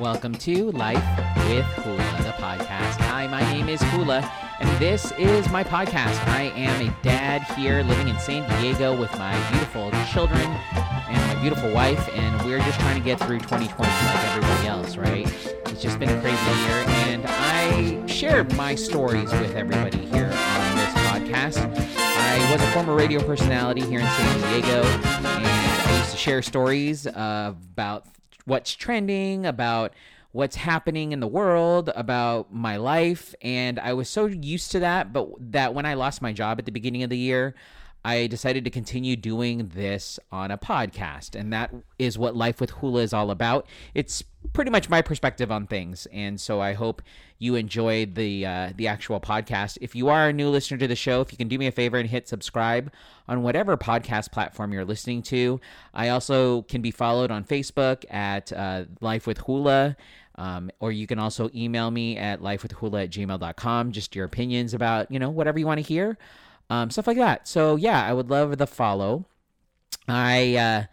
Welcome to Life with Hula, the podcast. Hi, my name is Hula, and this is my podcast. I am a dad here living in San Diego with my beautiful children and my beautiful wife, and we're just trying to get through 2020 like everybody else, right? It's just been a crazy year, and I shared my stories with everybody here on this podcast. I was a former radio personality here in San Diego, and I used to share stories about what's trending, about what's happening in the world, about my life. And I was so used to that, but that when I lost my job at the beginning of the year, I decided to continue doing this on a podcast. And that is what Life with Hula is all about. It's pretty much my perspective on things. And so I hope you enjoyed the uh, the actual podcast. If you are a new listener to the show, if you can do me a favor and hit subscribe on whatever podcast platform you're listening to. I also can be followed on Facebook at uh, Life with Hula. Um, or you can also email me at lifewithhula at gmail.com, just your opinions about, you know, whatever you want to hear um, stuff like that. So yeah, I would love the follow. I uh,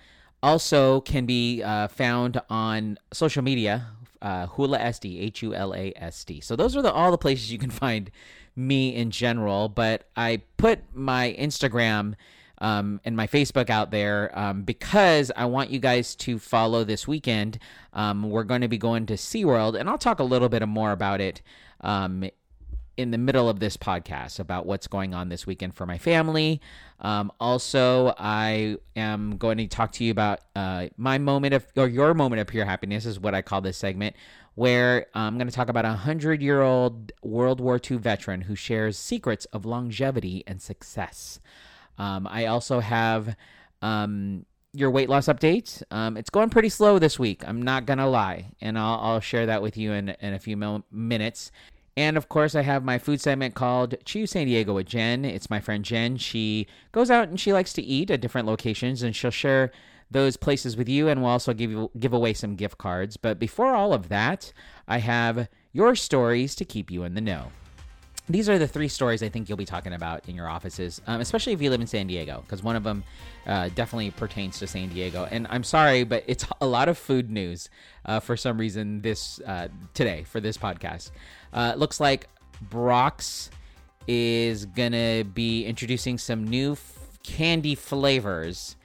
also can be uh, found on social media, uh, Hula SD, H U L A S D. So those are the, all the places you can find me in general. But I put my Instagram um, and my Facebook out there um, because I want you guys to follow this weekend. Um, we're going to be going to SeaWorld, and I'll talk a little bit more about it um, in the middle of this podcast about what's going on this weekend for my family. Um, also, I am going to talk to you about uh, my moment of, or your moment of pure happiness, is what I call this segment, where I'm going to talk about a hundred year old World War II veteran who shares secrets of longevity and success. Um, I also have um, your weight loss update. Um, it's going pretty slow this week. I'm not gonna lie, and I'll, I'll share that with you in in a few mo- minutes. And of course, I have my food segment called Chew San Diego with Jen. It's my friend Jen. She goes out and she likes to eat at different locations, and she'll share those places with you, and we'll also give you give away some gift cards. But before all of that, I have your stories to keep you in the know. These are the three stories I think you'll be talking about in your offices, um, especially if you live in San Diego, because one of them uh, definitely pertains to San Diego. And I'm sorry, but it's a lot of food news uh, for some reason this uh, today for this podcast. Uh, it looks like Brach's is gonna be introducing some new f- candy flavors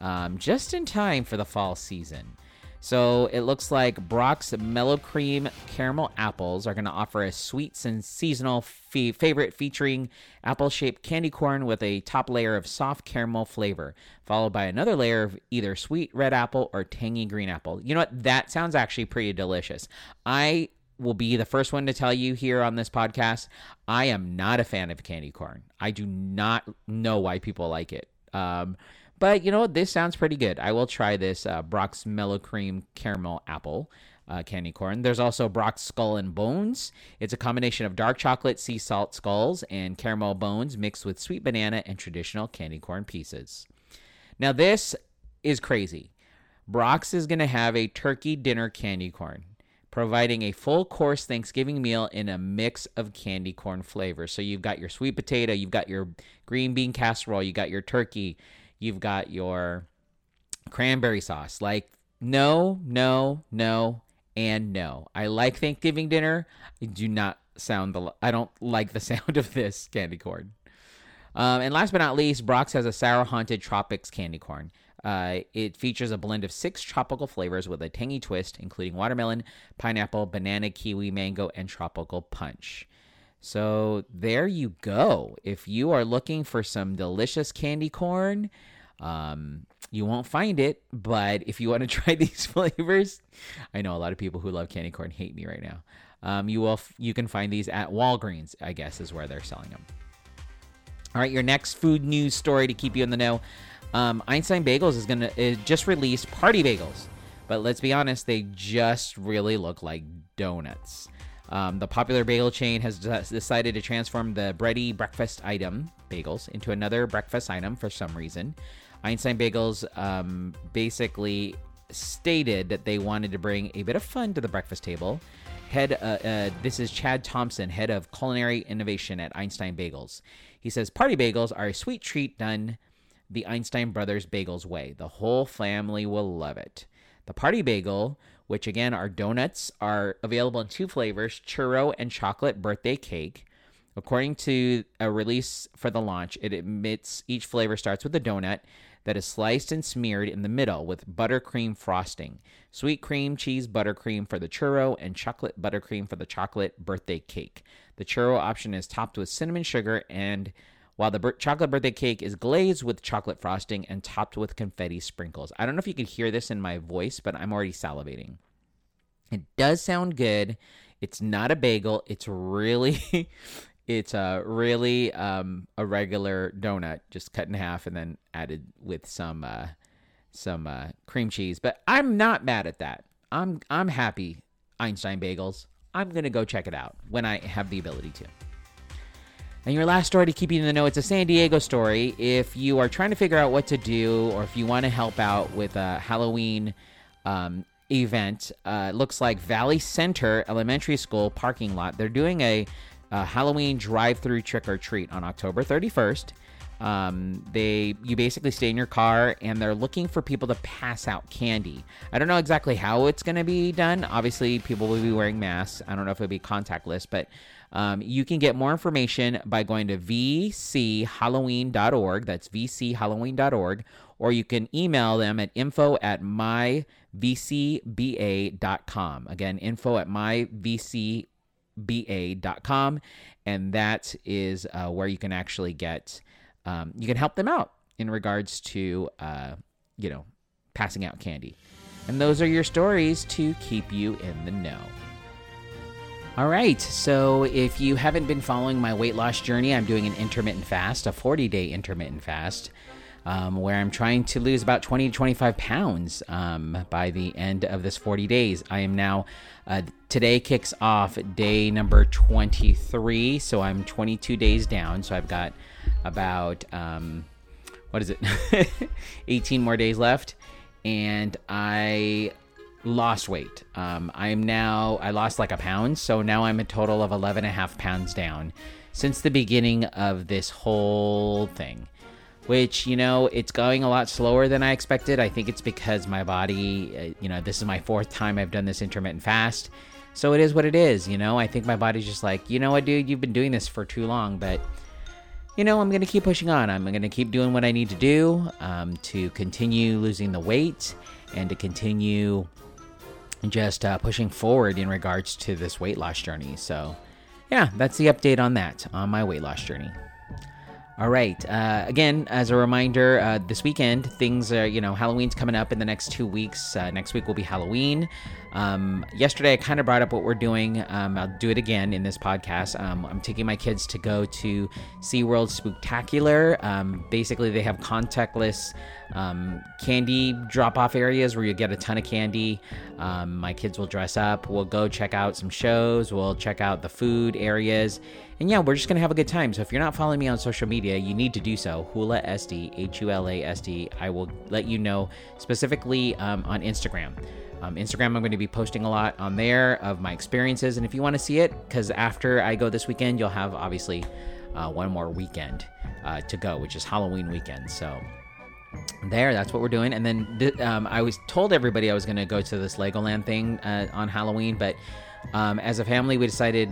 um, just in time for the fall season. So it looks like Brach's Mellow Cream Caramel Apples are going to offer a sweet and seasonal f- favorite featuring apple shaped candy corn with a top layer of soft caramel flavor, followed by another layer of either sweet red apple or tangy green apple. You know what? That sounds actually pretty delicious. I will be the first one to tell you here on this podcast I am not a fan of candy corn. I do not know why people like it. Um, but you know what? This sounds pretty good. I will try this uh, Brach's Mellow Cream Caramel Apple uh, candy corn. There's also Brach's Skull and Bones. It's a combination of dark chocolate sea salt skulls and caramel bones mixed with sweet banana and traditional candy corn pieces. Now, this is crazy. Brach's is going to have a turkey dinner candy corn, providing a full course Thanksgiving meal in a mix of candy corn flavors. So you've got your sweet potato, you've got your green bean casserole, you got your turkey, you've got your cranberry sauce. Like, no, no, no, and no. I like Thanksgiving dinner. I do not sound the. I don't like the sound of this candy corn. Um, and last but not least, Brach's has a sour haunted tropics candy corn. Uh, it features a blend of six tropical flavors with a tangy twist, including watermelon, pineapple, banana, kiwi, mango, and tropical punch. So there you go. If you are looking for some delicious candy corn, um, you won't find it. But if you want to try these flavors, I know a lot of people who love candy corn hate me right now. Um, you will you can find these at Walgreens, I guess, is where they're selling them. All right, your next food news story to keep you in the know. Um, Einstein Bagels is gonna it just released party bagels, but let's be honest, they just really look like donuts. Um, the popular bagel chain has decided to transform the bready breakfast item bagels into another breakfast item for some reason. Einstein Bagels um, basically stated that they wanted to bring a bit of fun to the breakfast table. Head, uh, uh, this is Chad Thompson, head of culinary innovation at Einstein Bagels. He says party bagels are a sweet treat done the Einstein Brothers Bagels way. The whole family will love it. The party bagel which again, our donuts are available in two flavors churro and chocolate birthday cake. According to a release for the launch, it admits each flavor starts with a donut that is sliced and smeared in the middle with buttercream frosting, sweet cream cheese buttercream for the churro, and chocolate buttercream for the chocolate birthday cake. The churro option is topped with cinnamon sugar, and while the chocolate birthday cake is glazed with chocolate frosting and topped with confetti sprinkles. I don't know if you can hear this in my voice, but I'm already salivating. It does sound good. It's not a bagel. It's really it's a really um, a regular donut, just cut in half and then added with some uh, some uh, cream cheese. But I'm not mad at that. I'm I'm happy. Einstein Bagels. I'm gonna go check it out when I have the ability to. And your last story to keep you in the know, it's a San Diego story. If you are trying to figure out what to do, or if you want to help out with a Halloween um, event, uh, looks like Valley Center Elementary School parking lot. They're doing a uh, Halloween drive-through trick or treat on October 31st. Um, they you basically stay in your car and they're looking for people to pass out candy. I don't know exactly how it's going to be done. Obviously, people will be wearing masks. I don't know if it'll be contactless, but um, you can get more information by going to vchalloween.org. That's vchalloween.org. Or you can email them at info at myvcba.com. Again, info at myvcba.com ba.com and that is uh, where you can actually get um, you can help them out in regards to uh, you know passing out candy and those are your stories to keep you in the know all right so if you haven't been following my weight loss journey i'm doing an intermittent fast a 40 day intermittent fast um, where I'm trying to lose about 20 to 25 pounds um, by the end of this 40 days. I am now, uh, today kicks off day number 23, so I'm 22 days down. So I've got about, um, what is it, 18 more days left. And I lost weight. Um, I'm now, I lost like a pound, so now I'm a total of 11 and a half pounds down since the beginning of this whole thing which you know it's going a lot slower than i expected. I think it's because my body uh, you know this is my fourth time i've done this intermittent fast so it is what it is you know? I think my body's just like you know what dude? You've been doing this for too long but you know i'm gonna keep pushing on. I'm gonna keep doing what i need to do um, to continue losing the weight and to continue just uh, pushing forward in regards to this weight loss journey so yeah that's the update on that on my weight loss journey all right. Uh, again, as a reminder, uh, this weekend, things are, you know, Halloween's coming up in the next two weeks. Uh, next week will be Halloween. Um, yesterday, I kind of brought up what we're doing. Um, I'll do it again in this podcast. Um, I'm taking my kids to go to SeaWorld Spooktacular. Um, basically, they have contactless um, candy drop off areas where you get a ton of candy. Um, my kids will dress up. We'll go check out some shows. We'll check out the food areas. And yeah, we're just going to have a good time. So if you're not following me on social media, you need to do so. Hula SD, H U L A S D. I will let you know specifically on Instagram. Um, Instagram, I'm going to be posting a lot on there of my experiences. And if you want to see it, because after I go this weekend, you'll have obviously uh, one more weekend uh, to go, which is Halloween weekend. So there, that's what we're doing. And then th- um, I was told everybody I was going to go to this Legoland thing uh, on Halloween, but um, as a family, we decided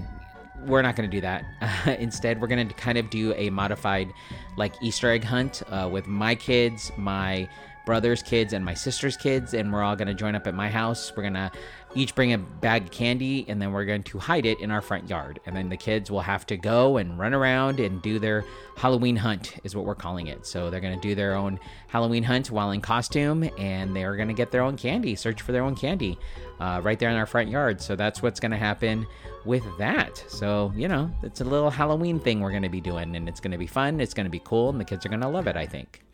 we're not going to do that. instead, we're going to kind of do a modified, like Easter egg hunt uh, with my kids, my brother's kids and my sister's kids, and we're all to join up at my house. We're to each bring a bag of candy, and then we're going to hide it in our front yard. And then the kids will have to go and run around and do their Halloween hunt, is what we're calling it. So they're to do their own Halloween hunt while in costume, and they're going to get their own candy, search for their own candy uh, right there in our front yard. So that's what's to happen with that. So, you know, it's a little Halloween thing we're going to be doing, and it's going to be fun. It's going to be cool, and the kids are going to love it, I think.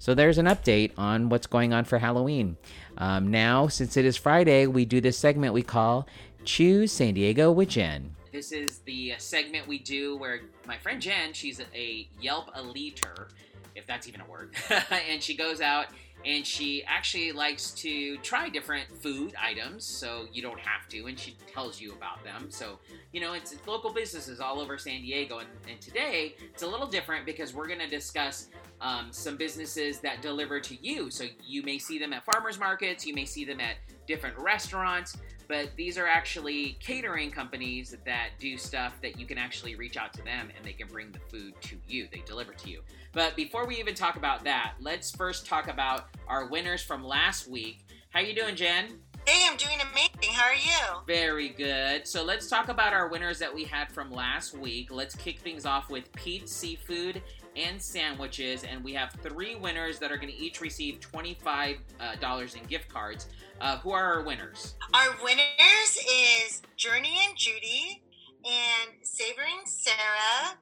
So there's an update on what's going on for Halloween. Um, now, since it is Friday, we do this segment we call Chews San Diego with Jen. This is the segment we do where my friend Jen, she's a Yelp eliter, if that's even a word, and she goes out and she actually likes to try different food items so you don't have to and she tells you about them so you know it's, local businesses all over san diego and, and today it's a little different because we're going to discuss um, some businesses that deliver to you so you may see them at farmers markets you may see them at different restaurants but these are actually catering companies that do stuff that you can actually reach out to them and they can bring the food to you. They deliver to you. But before we even talk about that, let's first talk about our winners from last week. How you doing, Jen? Hey, I'm doing amazing. How are you? Very good. So let's talk about our winners that we had from last week. Let's kick things off with Pete's Seafood and sandwiches, and we have three winners that are going to each receive $25 uh, in gift cards. Uh, who are our winners? Our winners is Journey and Judy, and Savoring Sarah,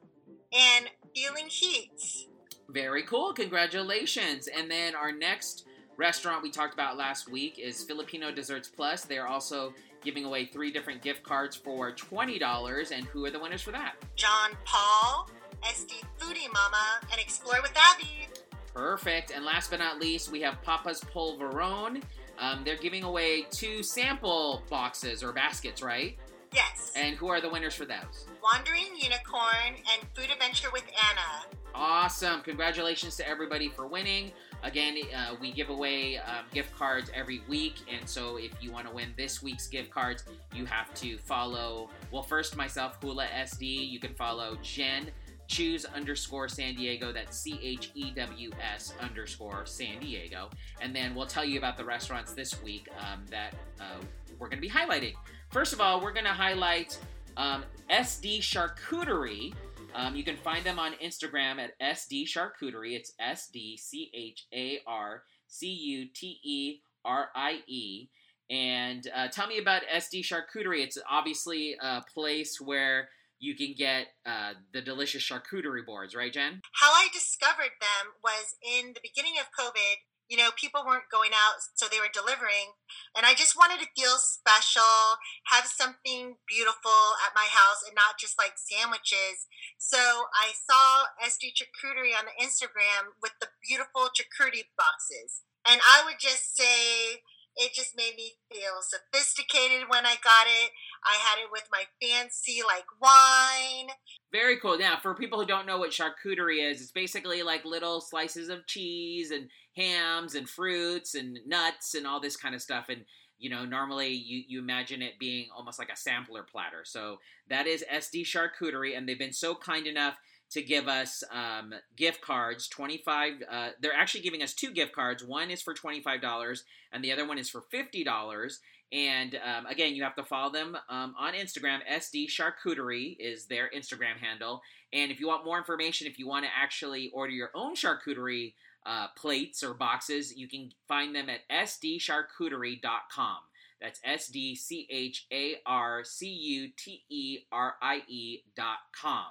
and Feeling Heats. Very cool. Congratulations. And then our next restaurant we talked about last week is Filipino Desserts Plus. They're also giving away three different gift cards for $20. And who are the winners for that? John Paul, SD Foodie Mama, and Explore with Abby. Perfect. And last but not least, we have Papa's Polvorone. Um, they're giving away two sample boxes or baskets, right? Yes. And who are the winners for those? Wandering Unicorn and Food Adventure with Anna. Awesome. Congratulations to everybody for winning. Again, uh, we give away um, gift cards every week. And so if you want to win this week's gift cards, you have to follow, well, first myself, Hula SD. You can follow Jen chews underscore San Diego. That's C H E W S underscore San Diego. And then we'll tell you about the restaurants this week um, that uh, we're going to be highlighting. First of all, we're going to highlight um, SD Charcuterie. Um, you can find them on Instagram at SD Charcuterie. It's S D C H A R C U T E R I E. And uh, tell me about SD Charcuterie. It's obviously a place where you can get uh, the delicious charcuterie boards, right, Jen? How I discovered them was in the beginning of COVID. You know, people weren't going out, so they were delivering. And I just wanted to feel special, have something beautiful at my house and not just like sandwiches. So I saw SD Charcuterie on the Instagram with the beautiful charcuterie boxes. And I would just say, it just made me feel sophisticated when I got it. I had it with my fancy like wine. Very cool. Now, for people who don't know what charcuterie is, it's basically like little slices of cheese and hams and fruits and nuts and all this kind of stuff. And you know, normally you, you imagine it being almost like a sampler platter. So that is SD Charcuterie, and they've been so kind enough to give us um, gift cards 25 uh, they're actually giving us two gift cards one is for $25 and the other one is for $50 and um, again you have to follow them um, on instagram sd charcuterie is their instagram handle and if you want more information if you want to actually order your own charcuterie uh, plates or boxes you can find them at sdcharcuterie.com that's S D C H A R C U T E R I E dot com.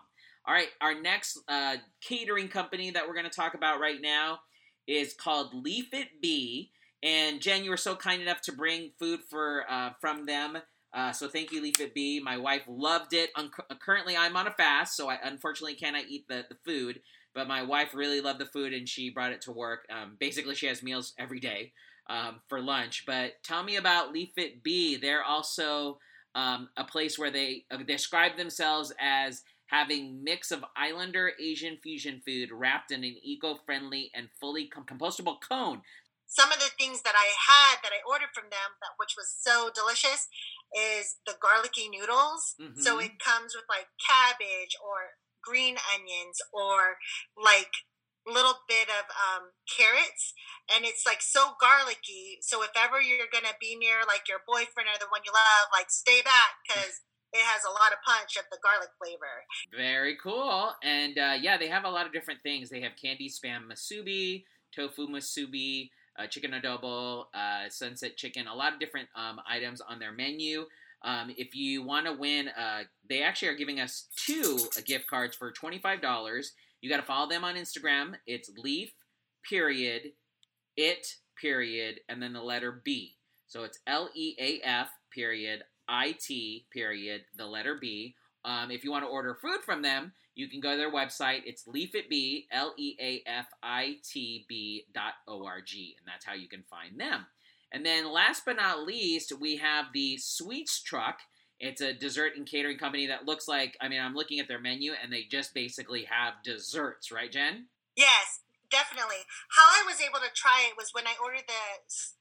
All right, our next uh, catering company that we're going to talk about right now is called Leaf It Be. And Jen, you were so kind enough to bring food for uh, from them. Uh, so thank you, Leaf It Be. My wife loved it. Un- currently, I'm on a fast, so I unfortunately cannot eat the, the food. But my wife really loved the food, and she brought it to work. Um, basically, she has meals every day um, for lunch. But tell me about Leaf It Be. They're also um, a place where they uh, describe themselves as having mix of islander Asian fusion food wrapped in an eco-friendly and fully compostable cone. Some of the things that I had that I ordered from them, that which was so delicious, is the garlicky noodles. Mm-hmm. So it comes with like cabbage or green onions or like little bit of um, carrots and it's like so garlicky so if ever you're gonna be near like your boyfriend or the one you love like stay back because it has a lot of punch of the garlic flavor. Very cool. And uh, yeah, they have a lot of different things. They have candy spam musubi tofu musubi uh, chicken adobo, uh, sunset chicken, a lot of different um, items on their menu. Um, if you want to win, uh, they actually are giving us two gift cards for $25. You got to follow them on Instagram. It's leaf, period, it, period, and then the letter B. So it's L E A F, period, IT period the letter B um, if you want to order food from them, you can go to their website. It's leafitb, L E A F I T B dot O R G, and that's how you can find them. And then last but not least, we have the Sweets Truck. It's a dessert and catering company that looks like, I mean, I'm looking at their menu and they just basically have desserts, right, Jen? Yes, definitely. How I was able to try it was when I ordered the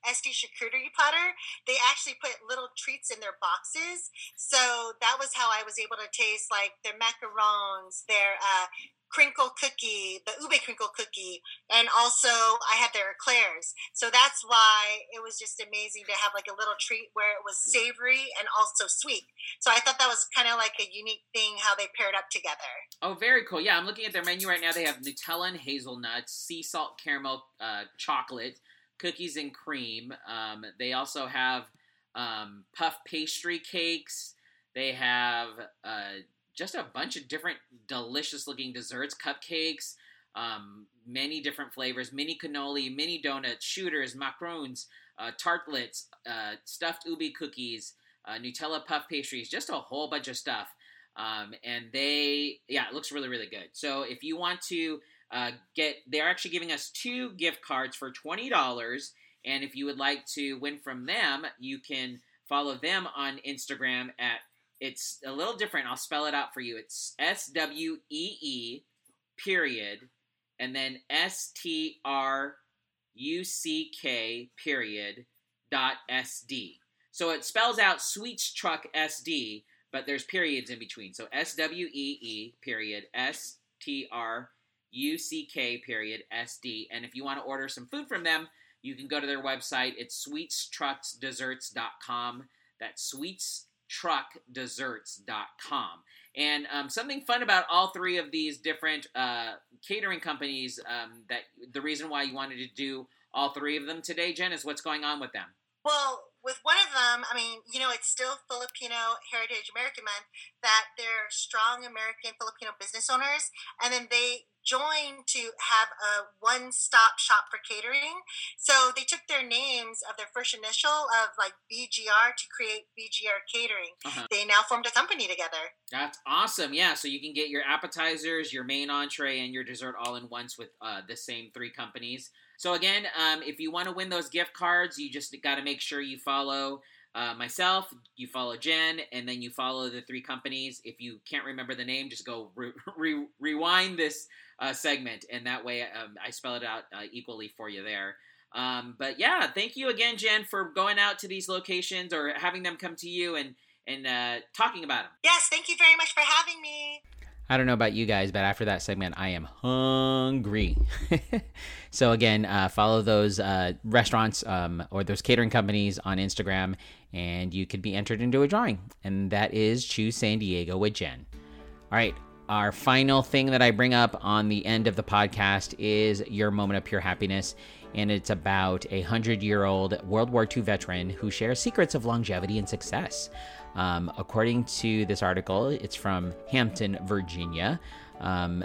SD charcuterie platter, they actually put little treats in their boxes. So that was how I was able to taste like their macarons, their uh, crinkle cookie, the ube crinkle cookie, and also I had their eclairs. So that's why it was just amazing to have like a little treat where it was savory and also sweet. So I thought that was kind of like a unique thing how they paired up together. Oh, very cool. Yeah, I'm looking at their menu right now. They have Nutella and hazelnuts, sea salt caramel uh, chocolate, cookies and cream. Um, they also have um, puff pastry cakes. They have uh, just a bunch of different delicious looking desserts, cupcakes, um, many different flavors, mini cannoli, mini donuts, shooters, macarons, uh, tartlets, uh, stuffed ube cookies, uh, Nutella puff pastries, just a whole bunch of stuff. Um, and they, yeah, it looks really, really good. So if you want to uh, get, they're actually giving us two gift cards for $20. And if you would like to win from them, you can follow them on Instagram at it's a little different. I'll spell it out for you. It's S W E E period and then S T R U C K period dot S D. So it spells out Sweets Truck SD, but there's periods in between. So S W E E period S T R U C K period S D. And if you want to order some food from them, you can go to their website. It's sweetstrucksdesserts.com. That's sweets truckdesserts.com. And um, something fun about all three of these different uh, catering companies um, that the reason why you wanted to do all three of them today, Jen, is what's going on with them. Well, with one of them, I mean, you know, it's still Filipino Heritage American Month, that they're strong American Filipino business owners, and then they joined to have a one-stop shop for catering. So they took their names of their first initial of like BGR to create BGR Catering. Uh-huh. They now formed a company together. That's awesome. Yeah, so you can get your appetizers, your main entree, and your dessert all in once with uh, the same three companies. So again, um, if you want to win those gift cards, you just got to make sure you follow uh, myself, you follow Jen, and then you follow the three companies. If you can't remember the name, just go re- re- rewind this uh, segment, and that way um, I spell it out uh, equally for you there. Um, but yeah, thank you again, Jen, for going out to these locations or having them come to you and and uh, talking about them. Yes, thank you very much for having me. I don't know about you guys, but after that segment, I am hungry. so again, uh, follow those uh, restaurants um, or those catering companies on Instagram, and you could be entered into a drawing. And that is Chews San Diego with Jen. All right, our final thing that I bring up on the end of the podcast is your moment of pure happiness. And it's about a hundred year old World War II veteran who shares secrets of longevity and success. Um, according to this article, it's from Hampton, Virginia. Um,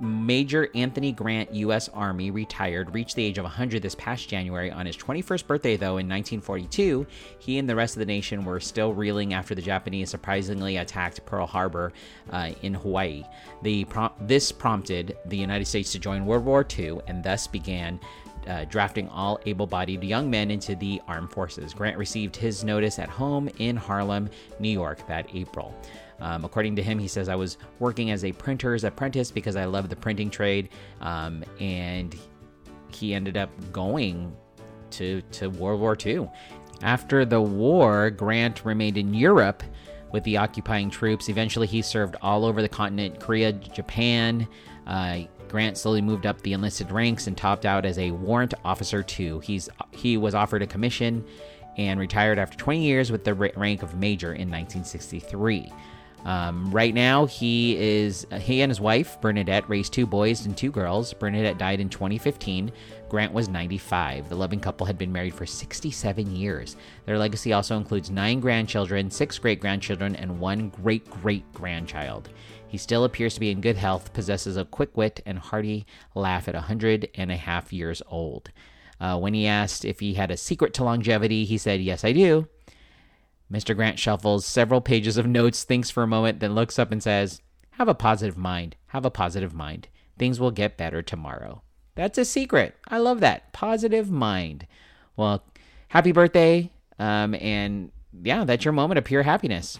Major Anthony Grant, U.S. Army, retired, reached the age of 100 this past January. On his 21st birthday, though, in 1942, he and the rest of the nation were still reeling after the Japanese surprisingly attacked Pearl Harbor uh, in Hawaii. The prom- this prompted the United States to join World War II and thus began uh, drafting all able bodied young men into the armed forces. Grant received his notice at home in Harlem, New York that April. Um, according to him, he says, I was working as a printer's apprentice because I love the printing trade. Um, and he ended up going to, to World War II. After the war, Grant remained in Europe with the occupying troops. Eventually, he served all over the continent Korea, Japan. Uh, Grant slowly moved up the enlisted ranks and topped out as a warrant officer too. He's he was offered a commission and retired after 20 years with the rank of major in 1963. Um, right now, he is he and his wife Bernadette raised two boys and two girls. Bernadette died in 2015. Grant was 95. The loving couple had been married for 67 years. Their legacy also includes nine grandchildren, six great grandchildren, and one great great grandchild. He still appears to be in good health, possesses a quick wit and hearty laugh at a hundred and a half years old. Uh, when he asked if he had a secret to longevity, he said, Yes, I do. Mr. Grant shuffles several pages of notes, thinks for a moment, then looks up and says, Have a positive mind. Have a positive mind. Things will get better tomorrow. That's a secret. I love that. Positive mind. Well, happy birthday. Um, and yeah, that's your moment of pure happiness.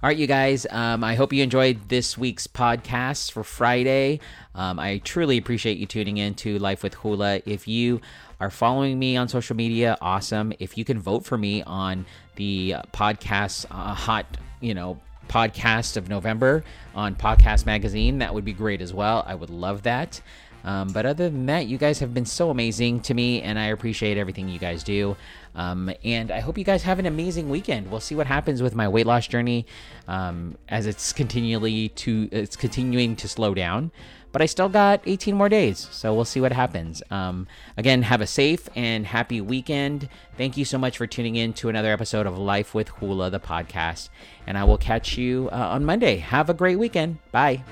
All right, you guys. Um, I hope you enjoyed this week's podcast for Friday. Um, I truly appreciate you tuning in to Life with Hula. If you are following me on social media, awesome. If you can vote for me on the podcast uh, hot, you know, podcast of November on Podcast Magazine, that would be great as well. I would love that. Um, but other than that, you guys have been so amazing to me, and I appreciate everything you guys do. Um, and I hope you guys have an amazing weekend. We'll see what happens with my weight loss journey um, as it's continually to it's continuing to slow down. But I still got 18 more days, so we'll see what happens. Um, again, have a safe and happy weekend. Thank you so much for tuning in to another episode of Life with Hula, the podcast. And I will catch you uh, on Monday. Have a great weekend. Bye.